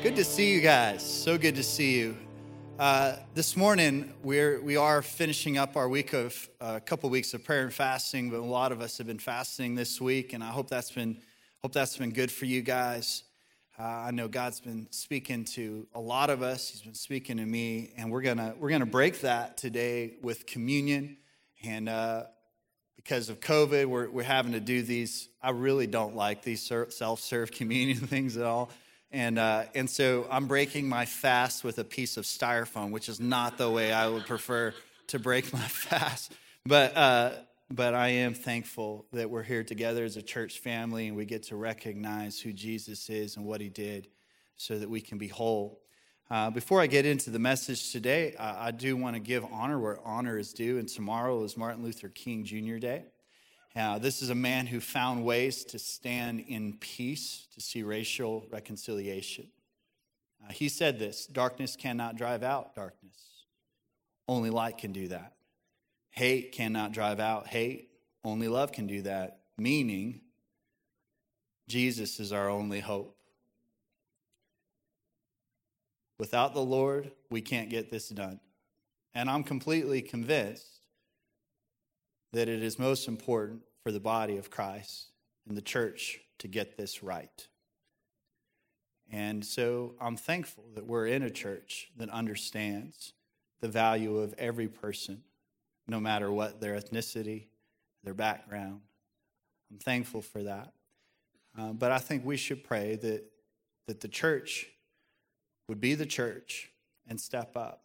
Good to see you guys. So good to see you. Uh, this morning, we're, we are finishing up our week of a uh, couple weeks of prayer and fasting, but a lot of us have been fasting this week, and I hope that's been, hope that's been good for you guys. Uh, I know God's been speaking to a lot of us. He's been speaking to me, and we're gonna we're gonna break that today with communion. And uh, because of COVID, we're we're having to do these. I really don't like these self-serve communion things at all. And, uh, and so I'm breaking my fast with a piece of styrofoam, which is not the way I would prefer to break my fast. But, uh, but I am thankful that we're here together as a church family and we get to recognize who Jesus is and what he did so that we can be whole. Uh, before I get into the message today, I do want to give honor where honor is due. And tomorrow is Martin Luther King Jr. Day. Uh, this is a man who found ways to stand in peace, to see racial reconciliation. Uh, he said this darkness cannot drive out darkness, only light can do that. Hate cannot drive out hate, only love can do that, meaning Jesus is our only hope. Without the Lord, we can't get this done. And I'm completely convinced that it is most important for the body of Christ and the church to get this right. And so I'm thankful that we're in a church that understands the value of every person, no matter what their ethnicity, their background. I'm thankful for that. Uh, but I think we should pray that, that the church would be the church and step up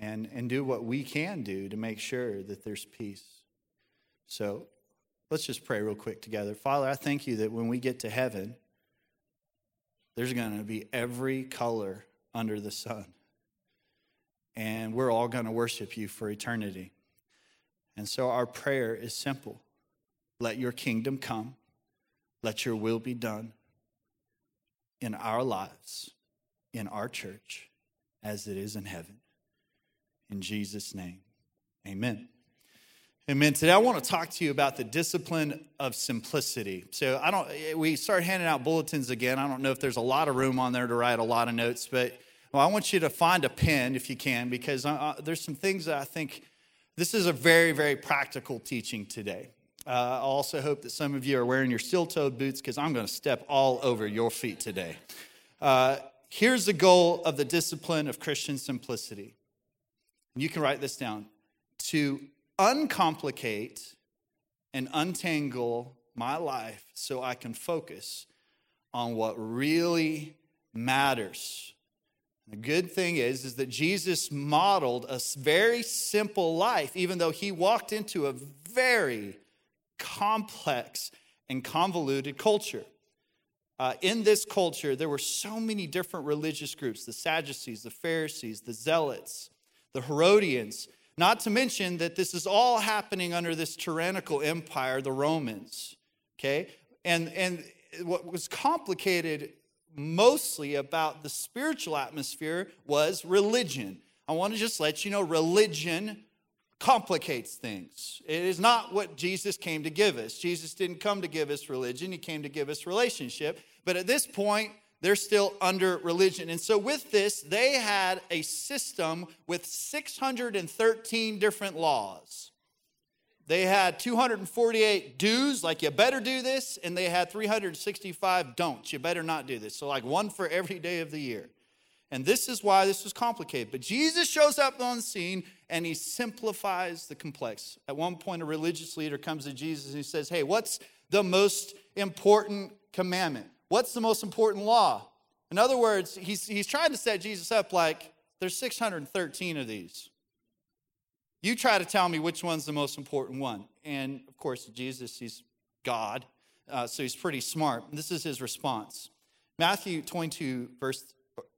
and, and do what we can do to make sure that there's peace. So let's just pray real quick together. Father, I thank you that when we get to heaven, there's going to be every color under the sun. And we're all going to worship you for eternity. And so our prayer is simple let your kingdom come, let your will be done in our lives, in our church, as it is in heaven. In Jesus' name, amen. Amen. Today I want to talk to you about the discipline of simplicity. So I don't we start handing out bulletins again. I don't know if there's a lot of room on there to write a lot of notes, but well, I want you to find a pen if you can because uh, uh there's some things that I think this is a very very practical teaching today. Uh, I also hope that some of you are wearing your steel-toed boots because I'm going to step all over your feet today. Uh, here's the goal of the discipline of Christian simplicity. You can write this down to uncomplicate and untangle my life so I can focus on what really matters. The good thing is, is that Jesus modeled a very simple life, even though he walked into a very complex and convoluted culture. Uh, in this culture, there were so many different religious groups the Sadducees, the Pharisees, the Zealots, the Herodians, not to mention that this is all happening under this tyrannical empire, the Romans. Okay? And, and what was complicated mostly about the spiritual atmosphere was religion. I want to just let you know religion complicates things. It is not what Jesus came to give us. Jesus didn't come to give us religion, he came to give us relationship. But at this point, they're still under religion. And so, with this, they had a system with 613 different laws. They had 248 do's, like you better do this, and they had 365 don'ts, you better not do this. So, like one for every day of the year. And this is why this was complicated. But Jesus shows up on the scene and he simplifies the complex. At one point, a religious leader comes to Jesus and he says, Hey, what's the most important commandment? What's the most important law? In other words, he's, he's trying to set Jesus up like there's 613 of these. You try to tell me which one's the most important one. And of course, Jesus, he's God, uh, so he's pretty smart. This is his response. Matthew 22, verse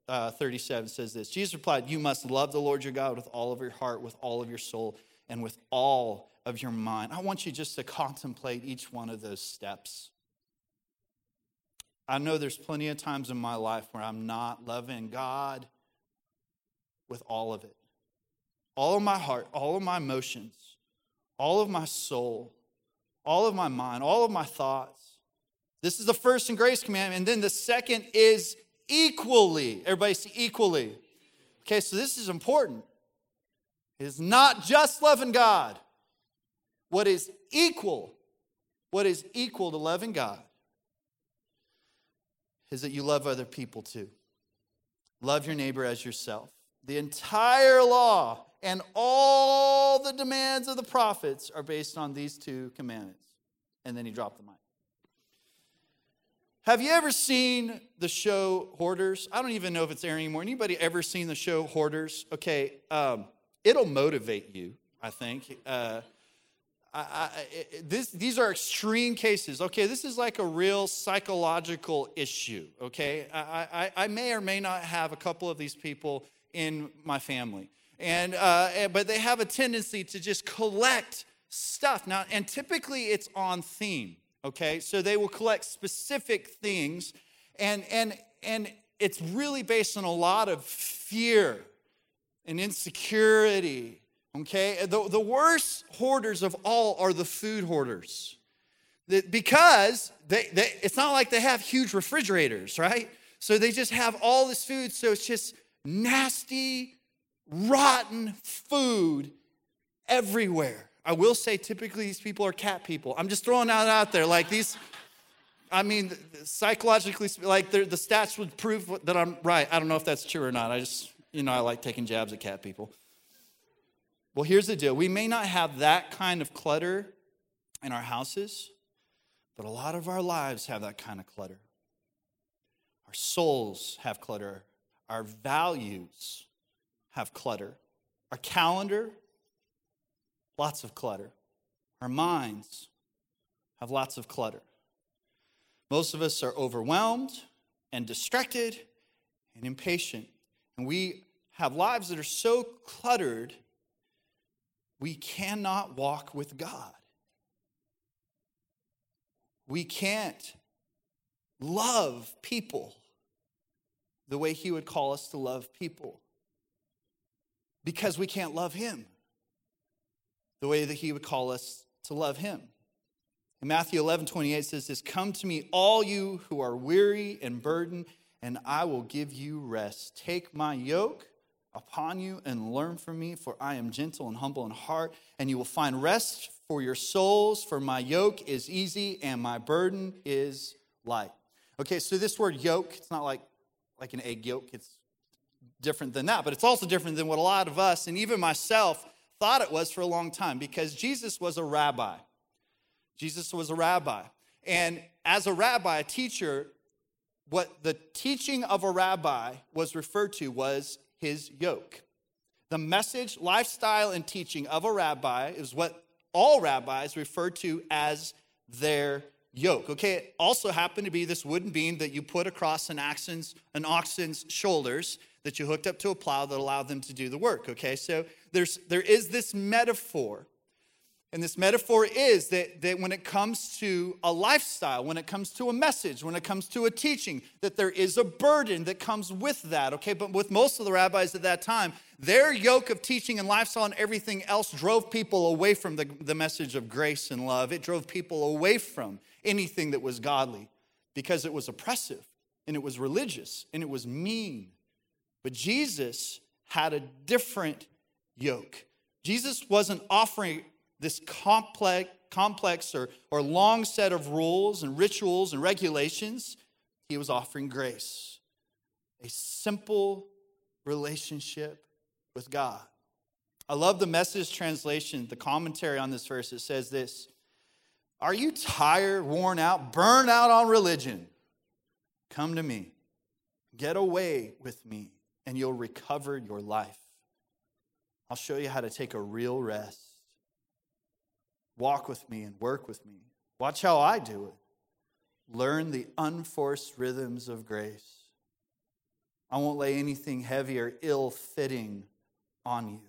uh, 37 says this Jesus replied, You must love the Lord your God with all of your heart, with all of your soul, and with all of your mind. I want you just to contemplate each one of those steps. I know there's plenty of times in my life where I'm not loving God with all of it. All of my heart, all of my emotions, all of my soul, all of my mind, all of my thoughts. This is the first and greatest commandment. And then the second is equally. Everybody say equally. Okay, so this is important. It is not just loving God. What is equal, what is equal to loving God is that you love other people too. Love your neighbor as yourself. The entire law and all the demands of the prophets are based on these two commandments. And then he dropped the mic. Have you ever seen the show Hoarders? I don't even know if it's airing anymore. Anybody ever seen the show Hoarders? Okay, um, it'll motivate you, I think. Uh, This, these are extreme cases. Okay, this is like a real psychological issue. Okay, I, I, may or may not have a couple of these people in my family, and uh, but they have a tendency to just collect stuff now, and typically it's on theme. Okay, so they will collect specific things, and and and it's really based on a lot of fear and insecurity Okay? The, the worst hoarders of all are the food hoarders. Because they, they, it's not like they have huge refrigerators, right? So they just have all this food, so it's just nasty, rotten food everywhere. I will say typically these people are cat people. I'm just throwing that out there. Like these, I mean, psychologically, like the stats would prove that I'm right. I don't know if that's true or not. I just, you know, I like taking jabs at cat people. Well, here's the deal. We may not have that kind of clutter in our houses, but a lot of our lives have that kind of clutter. Our souls have clutter, our values have clutter, our calendar, lots of clutter, our minds have lots of clutter. Most of us are overwhelmed and distracted and impatient, and we have lives that are so cluttered we cannot walk with God. We can't love people the way He would call us to love people because we can't love Him the way that He would call us to love Him. In Matthew 11 28 says this Come to me, all you who are weary and burdened, and I will give you rest. Take my yoke upon you and learn from me, for I am gentle and humble in heart, and you will find rest for your souls, for my yoke is easy and my burden is light. Okay, so this word yoke, it's not like, like an egg yolk, it's different than that, but it's also different than what a lot of us, and even myself, thought it was for a long time because Jesus was a rabbi. Jesus was a rabbi. And as a rabbi, a teacher, what the teaching of a rabbi was referred to was his yoke. The message, lifestyle, and teaching of a rabbi is what all rabbis refer to as their yoke. Okay, it also happened to be this wooden beam that you put across an oxen's, an oxen's shoulders that you hooked up to a plow that allowed them to do the work. Okay, so there's there is this metaphor and this metaphor is that, that when it comes to a lifestyle, when it comes to a message, when it comes to a teaching, that there is a burden that comes with that, okay? But with most of the rabbis at that time, their yoke of teaching and lifestyle and everything else drove people away from the, the message of grace and love. It drove people away from anything that was godly because it was oppressive and it was religious and it was mean. But Jesus had a different yoke. Jesus wasn't offering this complex, complex or, or long set of rules and rituals and regulations. He was offering grace, a simple relationship with God. I love the message translation, the commentary on this verse. It says this Are you tired, worn out, burned out on religion? Come to me. Get away with me, and you'll recover your life. I'll show you how to take a real rest Walk with me and work with me. Watch how I do it. Learn the unforced rhythms of grace. I won't lay anything heavy or ill fitting on you.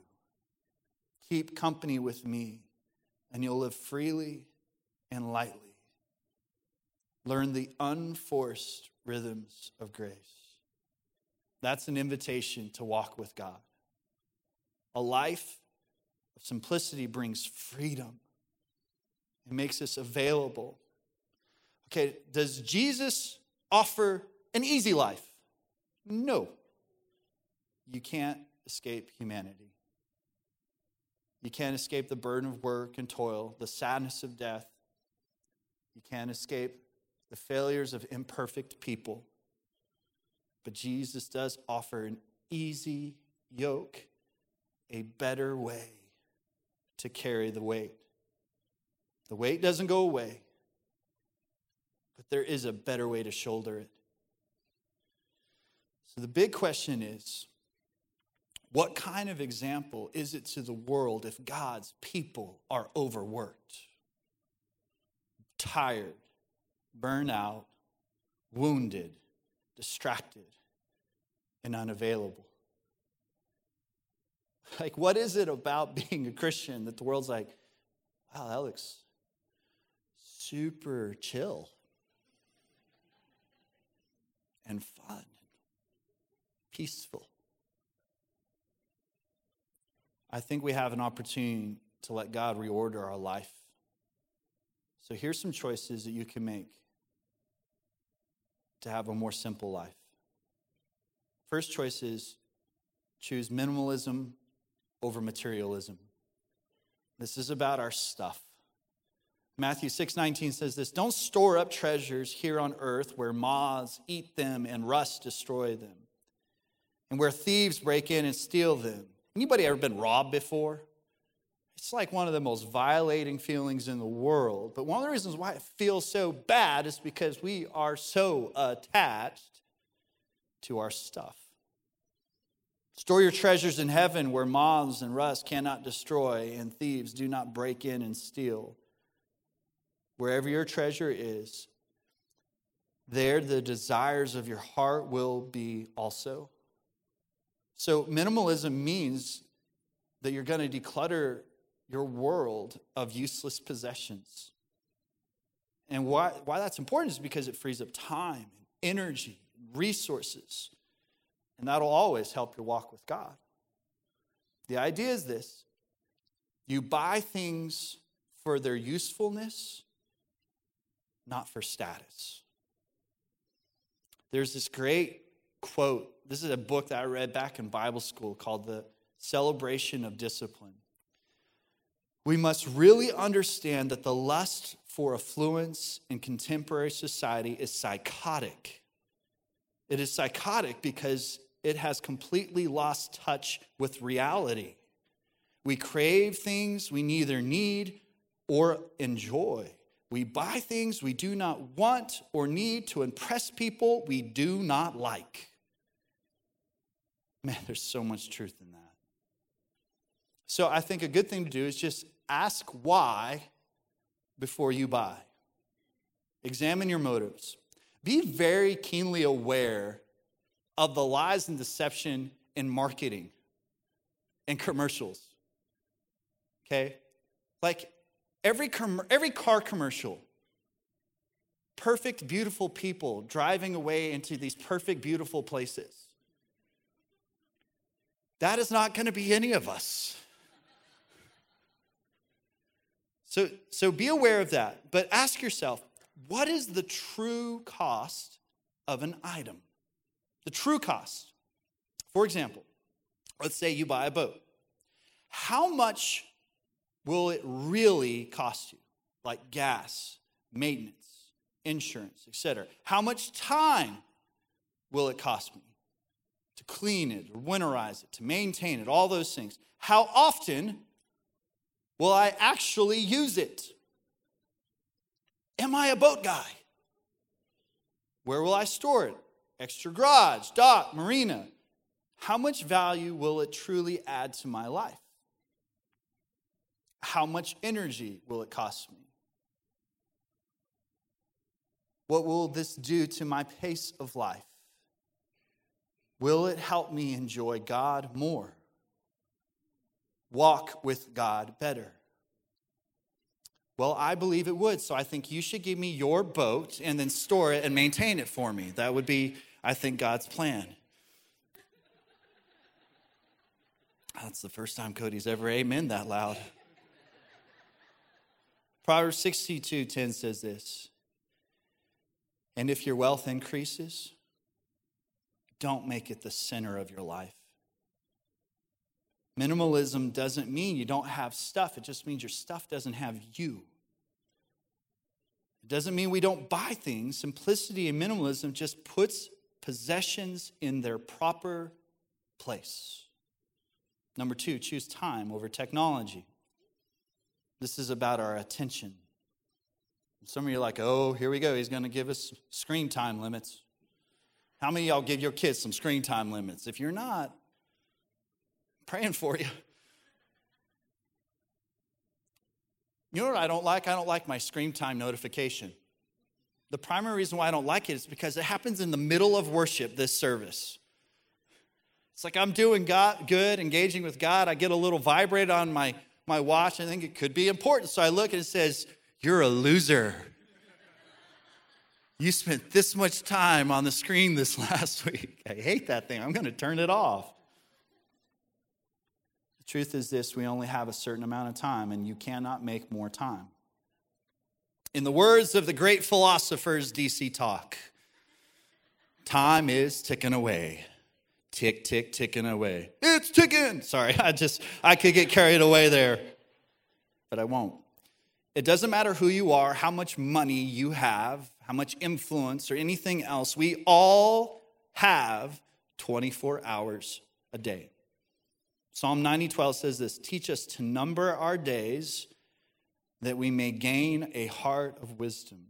Keep company with me, and you'll live freely and lightly. Learn the unforced rhythms of grace. That's an invitation to walk with God. A life of simplicity brings freedom it makes us available. Okay, does Jesus offer an easy life? No. You can't escape humanity. You can't escape the burden of work and toil, the sadness of death. You can't escape the failures of imperfect people. But Jesus does offer an easy yoke, a better way to carry the weight. The weight doesn't go away, but there is a better way to shoulder it. So the big question is what kind of example is it to the world if God's people are overworked, tired, burned out, wounded, distracted, and unavailable? Like, what is it about being a Christian that the world's like, wow, that looks super chill and fun, peaceful? I think we have an opportunity to let God reorder our life. So here's some choices that you can make to have a more simple life. First choice is choose minimalism over materialism. This is about our stuff. Matthew 6:19 says this, "Don't store up treasures here on earth where moths eat them and rust destroy them, and where thieves break in and steal them." Anybody ever been robbed before? It's like one of the most violating feelings in the world. But one of the reasons why it feels so bad is because we are so attached to our stuff. Store your treasures in heaven where moths and rust cannot destroy and thieves do not break in and steal. Wherever your treasure is, there the desires of your heart will be also. So, minimalism means that you're going to declutter your world of useless possessions. And why, why that's important is because it frees up time, and energy, and resources. And that'll always help your walk with God. The idea is this you buy things for their usefulness, not for status. There's this great quote this is a book that I read back in Bible school called The Celebration of Discipline. We must really understand that the lust for affluence in contemporary society is psychotic. It is psychotic because it has completely lost touch with reality. We crave things we neither need or enjoy. We buy things we do not want or need to impress people we do not like. Man, there's so much truth in that. So I think a good thing to do is just ask why before you buy. Examine your motives. Be very keenly aware of the lies and deception in marketing and commercials. Okay? Like every, com- every car commercial, perfect, beautiful people driving away into these perfect, beautiful places. That is not going to be any of us. So, so be aware of that, but ask yourself what is the true cost of an item? The true cost. For example, let's say you buy a boat. How much will it really cost you? Like gas, maintenance, insurance, etc. How much time will it cost me? to clean it, or winterize it, to maintain it, all those things. How often will I actually use it? Am I a boat guy? Where will I store it? Extra garage, dock, marina. How much value will it truly add to my life? How much energy will it cost me? What will this do to my pace of life? Will it help me enjoy God more? Walk with God better? Well, I believe it would. So I think you should give me your boat and then store it and maintain it for me. That would be, I think, God's plan. That's the first time Cody's ever amen that loud. Proverbs 62 10 says this And if your wealth increases, don't make it the center of your life. Minimalism doesn't mean you don't have stuff, it just means your stuff doesn't have you. It doesn't mean we don't buy things. Simplicity and minimalism just puts possessions in their proper place. Number two, choose time over technology. This is about our attention. Some of you are like, oh, here we go. He's going to give us screen time limits. How many y'all give your kids some screen time limits? If you're not, I'm praying for you. You know what I don't like? I don't like my screen time notification. The primary reason why I don't like it is because it happens in the middle of worship, this service. It's like I'm doing God good, engaging with God. I get a little vibrate on my, my watch. I think it could be important. So I look and it says, You're a loser. You spent this much time on the screen this last week. I hate that thing. I'm going to turn it off. The truth is this we only have a certain amount of time, and you cannot make more time. In the words of the great philosophers, DC Talk, time is ticking away. Tick, tick, ticking away. It's ticking. Sorry, I just, I could get carried away there, but I won't. It doesn't matter who you are, how much money you have, how much influence, or anything else. We all have 24 hours a day. Psalm 90 12 says this Teach us to number our days that we may gain a heart of wisdom.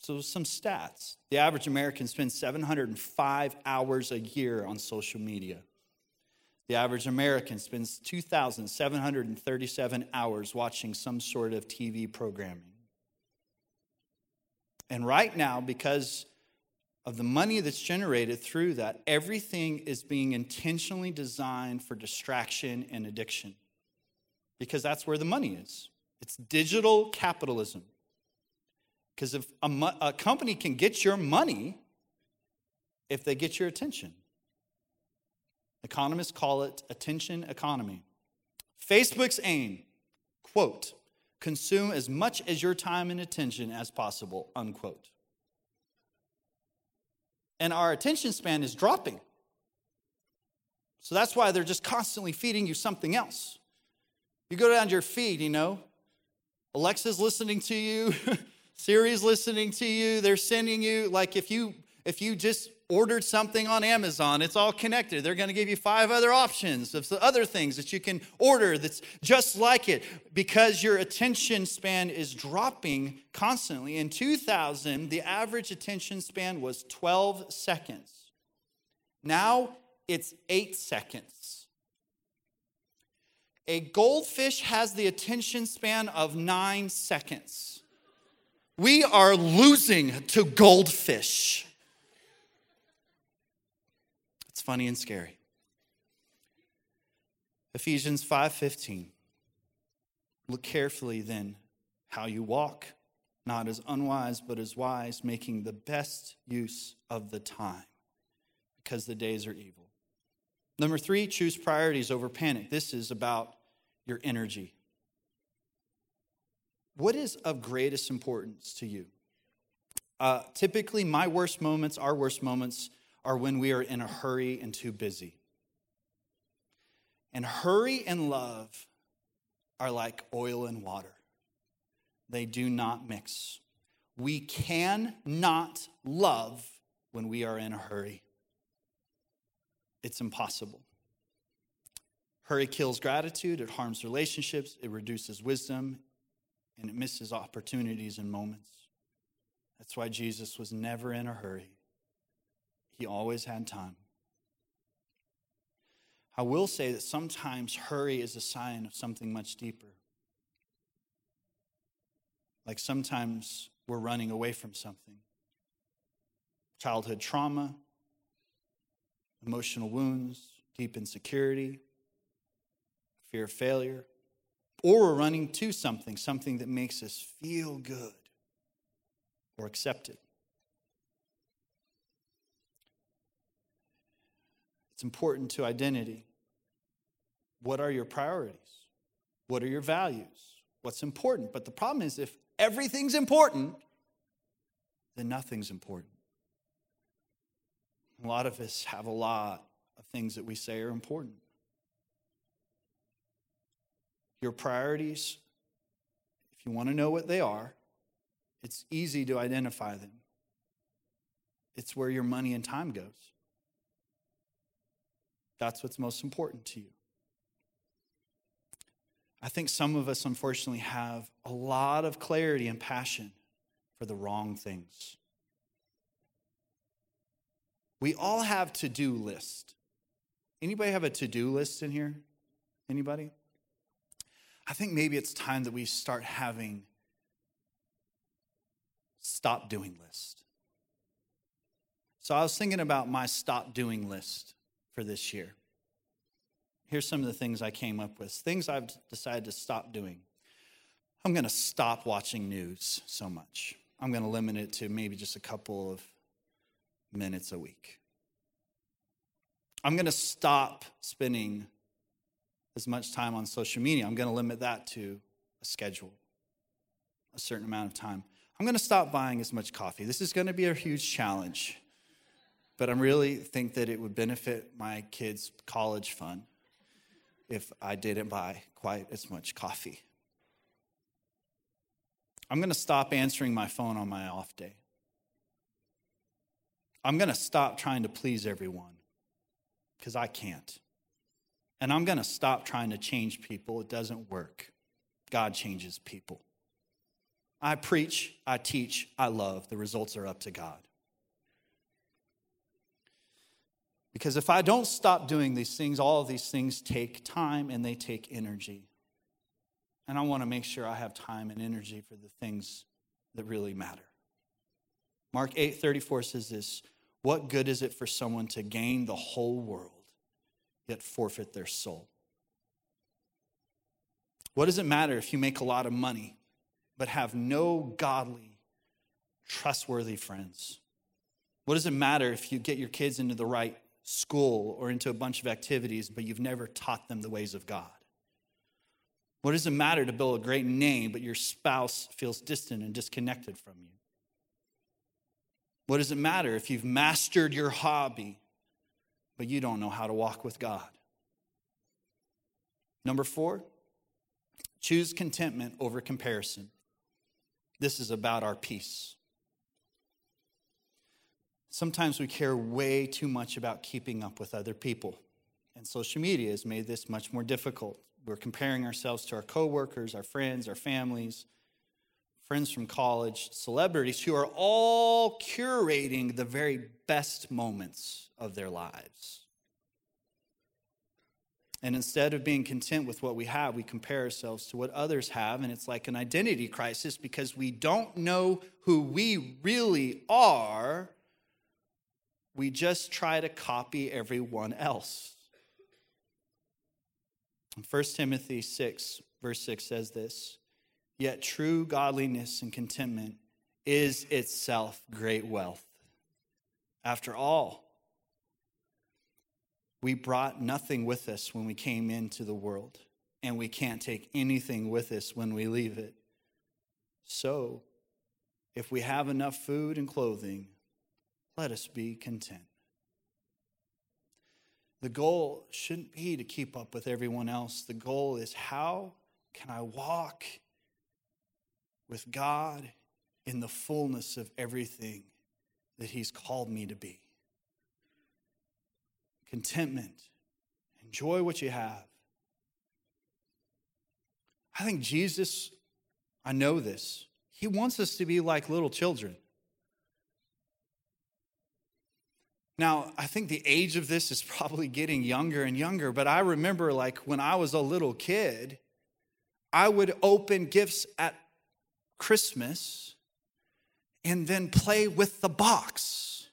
So, some stats. The average American spends 705 hours a year on social media. The average American spends 2,737 hours watching some sort of TV programming. And right now, because of the money that's generated through that, everything is being intentionally designed for distraction and addiction because that's where the money is. It's digital capitalism. Because if a, a, company can get your money if they get your attention, economists call it attention economy. Facebook's aim, quote, consume as much as your time and attention as possible, unquote and our attention span is dropping. So that's why they're just constantly feeding you something else. You go down to your feed, you know, Alexa's listening to you, Siri's listening to you, they're sending you like if you if you just ordered something on Amazon, it's all connected. They're going to give you five other options of the other things that you can order that's just like it because your attention span is dropping constantly. In 2000, the average attention span was 12 seconds. Now it's eight seconds. A goldfish has the attention span of nine seconds. We are losing to goldfish. It's funny and scary. Ephesians 5:15 Look carefully then how you walk, not as unwise but as wise, making the best use of the time because the days are evil. Number 3, choose priorities over panic. This is about your energy. What is of greatest importance to you? Uh, typically, my worst moments, our worst moments, are when we are in a hurry and too busy. And hurry and love are like oil and water, they do not mix. We cannot love when we are in a hurry. It's impossible. Hurry kills gratitude, it harms relationships, it reduces wisdom, and it misses opportunities and moments. That's why Jesus was never in a hurry. He always had time. I will say that sometimes hurry is a sign of something much deeper. Like sometimes we're running away from something childhood trauma, emotional wounds, deep insecurity, fear of failure, or we're running to something, something that makes us feel good or accepted. It's important to identity. What are your priorities? What are your values? What's important? But the problem is, if everything's important, then nothing's important. A lot of us have a lot of things that we say are important. Your priorities, if you want to know what they are, it's easy to identify them. It's where your money and time goes. That's what's most important to you. I think some of us, unfortunately, have a lot of clarity and passion for the wrong things. We all have to-do list. Anybody have a to-do list in here? Anybody? I think maybe it's time that we start having stop doing list. So I was thinking about my stop doing list for this year. Here's some of the things I came up with things I've decided to stop doing. I'm going to stop watching news so much. I'm going to limit it to maybe just a couple of minutes a week. I'm going to stop spending as much time on social media. I'm going to limit that to a schedule, a certain amount of time. I'm going to stop buying as much coffee. This is going to be a huge challenge, but I really think that it would benefit my kids' college fund if I didn't buy quite as much coffee. I'm going to stop answering my phone on my off day. I'm going to stop trying to please everyone because I can't. And I'm going to stop trying to change people. It doesn't work. God changes people. I preach, I teach, I love. The results are up to God. Because if I don't stop doing these things, all of these things take time and they take energy. And I want to make sure I have time and energy for the things that really matter. Mark 8:34 says this, "What good is it for someone to gain the whole world yet forfeit their soul?" What does it matter if you make a lot of money but have no godly, trustworthy friends? What does it matter if you get your kids into the right school or into a bunch of activities, but you've never taught them the ways of God? What does it matter to build a great name, but your spouse feels distant and disconnected from you? What does it matter if you've mastered your hobby, but you don't know how to walk with God? Number four, choose contentment over comparison. This is about our peace. Sometimes we care way too much about keeping up with other people, and social media has made this much more difficult. We're comparing ourselves to our coworkers, our friends, our families, friends from college, celebrities who are all curating the very best moments of their lives. And instead of being content with what we have, we compare ourselves to what others have. And it's like an identity crisis because we don't know who we really are we just try to copy everyone else. 1 Timothy 6, verse 6 says this Yet true godliness and contentment is itself great wealth. After all, we brought nothing with us when we came into the world, and we can't take anything with us when we leave it. So, if we have enough food and clothing, let us be content. The goal shouldn't be to keep up with everyone else. The goal is how can I walk with God in the fullness of everything that He's called me to be? Contentment. Enjoy what you have. I think Jesus, I know this, He wants us to be like little children. Now, I think the age of this is probably getting younger and younger, but I remember like when I was a little kid, I would open gifts at Christmas and then play with the box.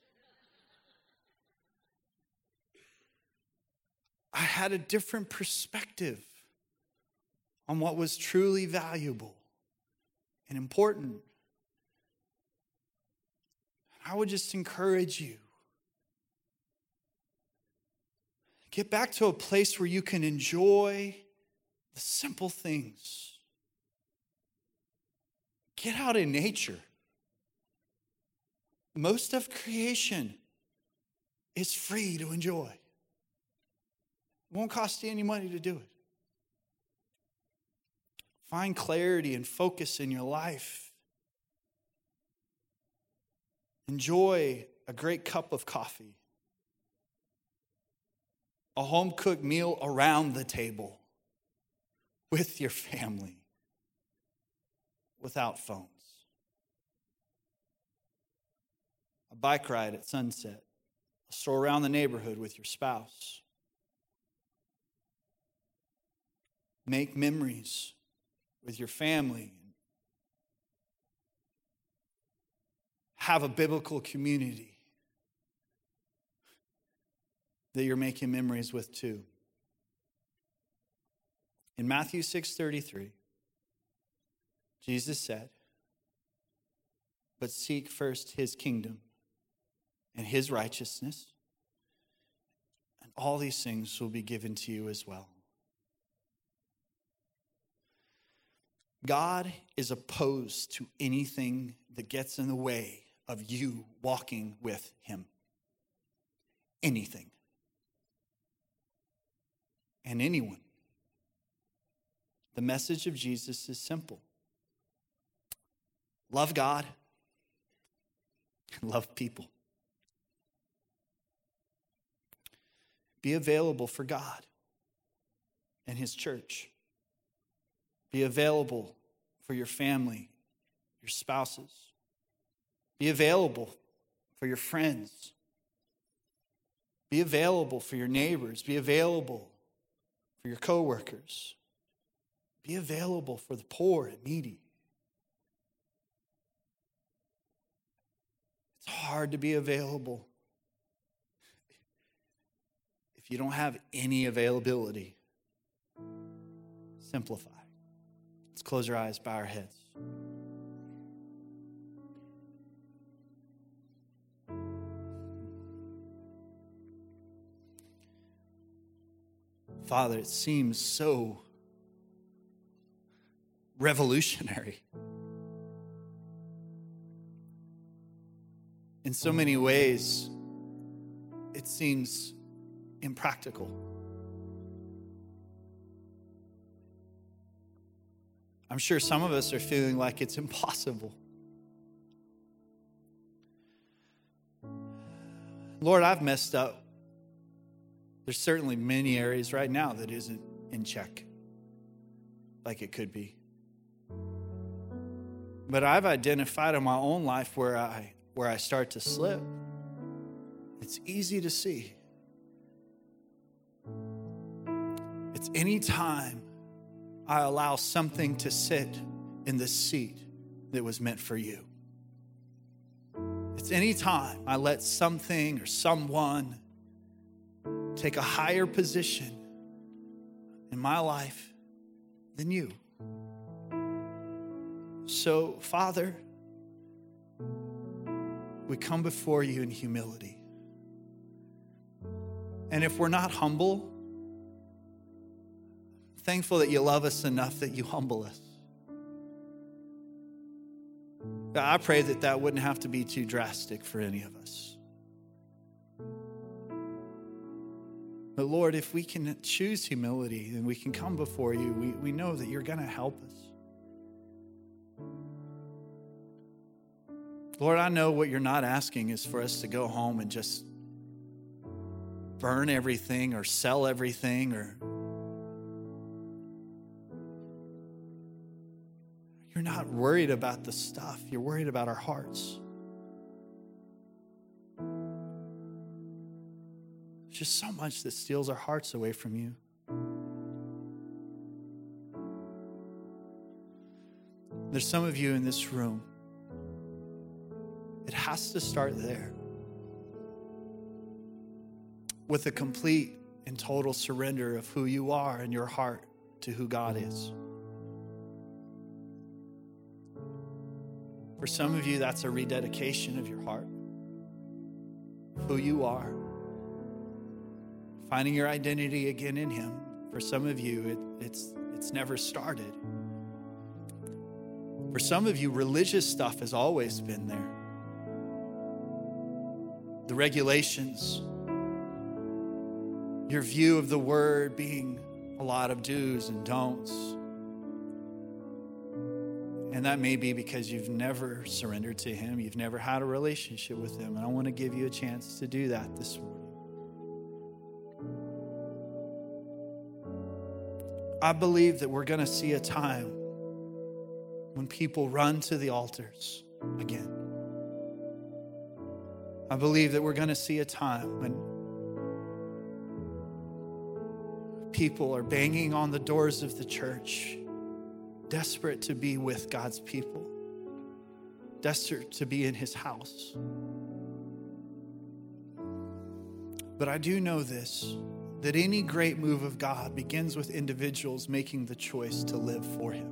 I had a different perspective on what was truly valuable and important. I would just encourage you Get back to a place where you can enjoy the simple things. Get out in nature. Most of creation is free to enjoy. It won't cost you any money to do it. Find clarity and focus in your life. Enjoy a great cup of coffee, a home cooked meal around the table with your family without phones, a bike ride at sunset, a stroll around the neighborhood with your spouse. Make memories with your family. Have a biblical community that you're making memories with too. In Matthew 6:33, Jesus said, "But seek first his kingdom and his righteousness, and all these things will be given to you as well." God is opposed to anything that gets in the way of you walking with Him. Anything. And anyone. The message of Jesus is simple love God and love people. Be available for God and His church. Be available for your family, your spouses. Be available for your friends. Be available for your neighbors. Be available for your coworkers. Be available for the poor and needy. It's hard to be available if you don't have any availability. Simplify. Let's close our eyes, bow our heads. Father, it seems so revolutionary. In so many ways, it seems impractical. I'm sure some of us are feeling like it's impossible. Lord, I've messed up. There's certainly many areas right now that isn't in check like it could be. But I've identified in my own life where I where I start to slip. It's easy to see. It's any time I allow something to sit in the seat that was meant for you. It's any time I let something or someone take a higher position in my life than you. So, Father, we come before you in humility. And if we're not humble, thankful that you love us enough that you humble us. God, I pray that that wouldn't have to be too drastic for any of us. But Lord, if we can choose humility and we can come before you, we, we know that you're going to help us. Lord, I know what you're not asking is for us to go home and just burn everything or sell everything or You're not worried about the stuff, you're worried about our hearts. There's just so much that steals our hearts away from you. There's some of you in this room. It has to start there with a complete and total surrender of who you are and your heart to who God is. For some of you, that's a rededication of your heart, who you are, finding your identity again in Him. For some of you, it, it's, it's never started. For some of you, religious stuff has always been there. The regulations, your view of the word being a lot of do's and don'ts. And that may be because you've never surrendered to Him, you've never had a relationship with Him. And I want to give you a chance to do that this morning. I believe that we're going to see a time when people run to the altars again. I believe that we're going to see a time when people are banging on the doors of the church, desperate to be with God's people, desperate to be in his house. But I do know this that any great move of God begins with individuals making the choice to live for him.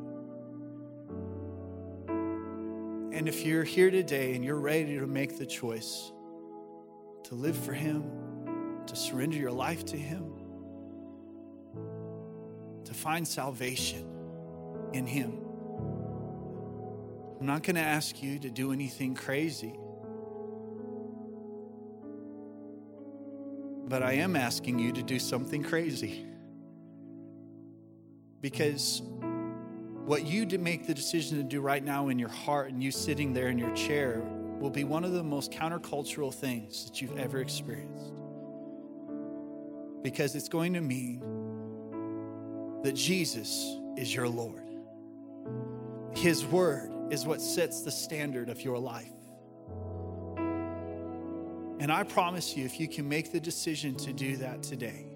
And if you're here today and you're ready to make the choice to live for Him, to surrender your life to Him, to find salvation in Him. I'm not going to ask you to do anything crazy. But I am asking you to do something crazy. Because what you make the decision to do right now in your heart and you sitting there in your chair will be one of the most countercultural things that you've ever experienced. Because it's going to mean that Jesus is your Lord. His word is what sets the standard of your life. And I promise you, if you can make the decision to do that today,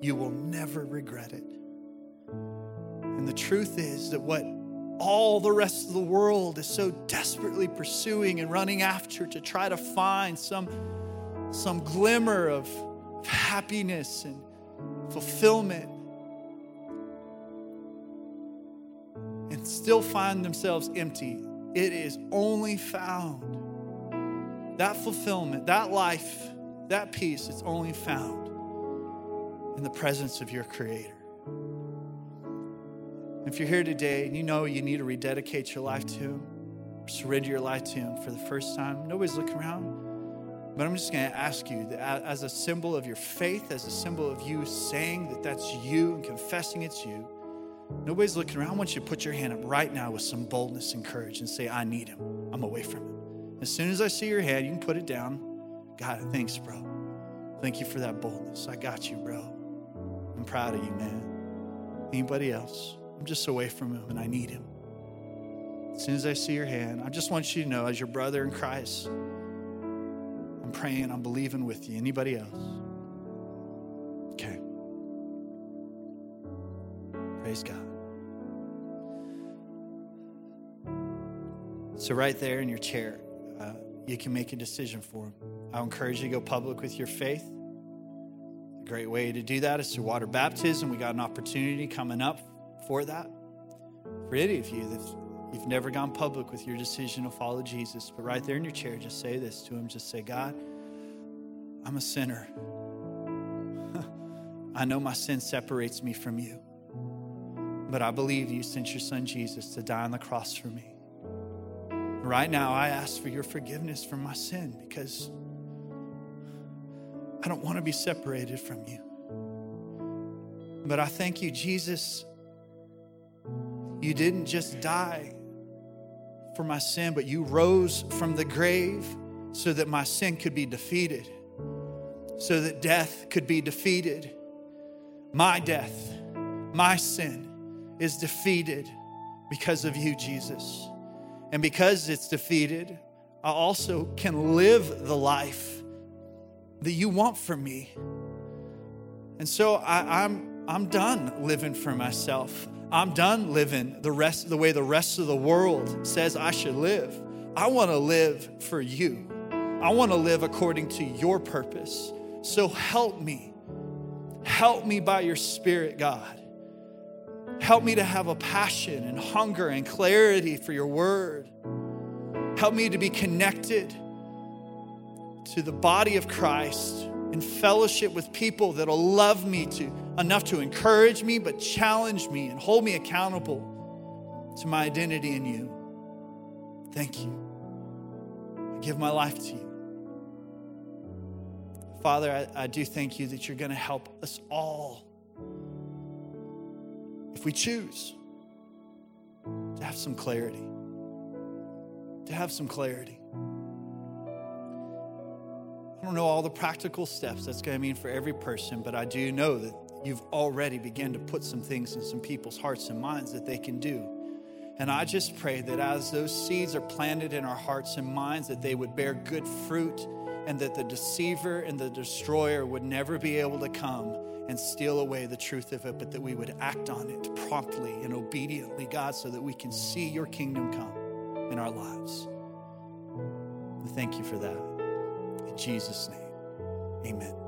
you will never regret it. And the truth is that what all the rest of the world is so desperately pursuing and running after to try to find some, some glimmer of, of happiness and fulfillment and still find themselves empty. It is only found. That fulfillment, that life, that peace, it's only found in the presence of your Creator. If you're here today and you know you need to rededicate your life to Him, surrender your life to Him for the first time, nobody's looking around. But I'm just going to ask you as a symbol of your faith, as a symbol of you saying that that's you and confessing it's you, nobody's looking around. I want you to put your hand up right now with some boldness and courage and say, I need Him. I'm away from Him. As soon as I see your hand, you can put it down. God, thanks, bro. Thank you for that boldness. I got you, bro. I'm proud of you, man. Anybody else? I'm just away from him and I need him. As soon as I see your hand, I just want you to know, as your brother in Christ, I'm praying, I'm believing with you. Anybody else? Okay. Praise God. So, right there in your chair, uh, you can make a decision for him. I encourage you to go public with your faith. A great way to do that is through water baptism. We got an opportunity coming up for that. For any of you that you've never gone public with your decision to follow Jesus, but right there in your chair, just say this to him. Just say, God, I'm a sinner. I know my sin separates me from you, but I believe you sent your son Jesus to die on the cross for me. Right now, I ask for your forgiveness for my sin because I don't want to be separated from you. But I thank you, Jesus, you didn't just die for my sin, but you rose from the grave so that my sin could be defeated, so that death could be defeated. My death, my sin is defeated because of you, Jesus. And because it's defeated, I also can live the life that you want for me. And so I, am I'm, I'm done living for myself. I'm done living the rest the way the rest of the world says I should live. I want to live for you. I want to live according to your purpose. So help me. Help me by your spirit, God. Help me to have a passion and hunger and clarity for your word. Help me to be connected to the body of Christ in fellowship with people that'll love me to enough to encourage me but challenge me and hold me accountable to my identity in you. Thank you. I give my life to you. Father, I, I do thank you that you're going to help us all, if we choose, to have some clarity. To have some clarity. I don't know all the practical steps that's going to mean for every person, but I do know that you've already begun to put some things in some people's hearts and minds that they can do. And I just pray that as those seeds are planted in our hearts and minds, that they would bear good fruit and that the deceiver and the destroyer would never be able to come and steal away the truth of it, but that we would act on it promptly and obediently, God, so that we can see your kingdom come in our lives. thank you for that. In Jesus' name, amen.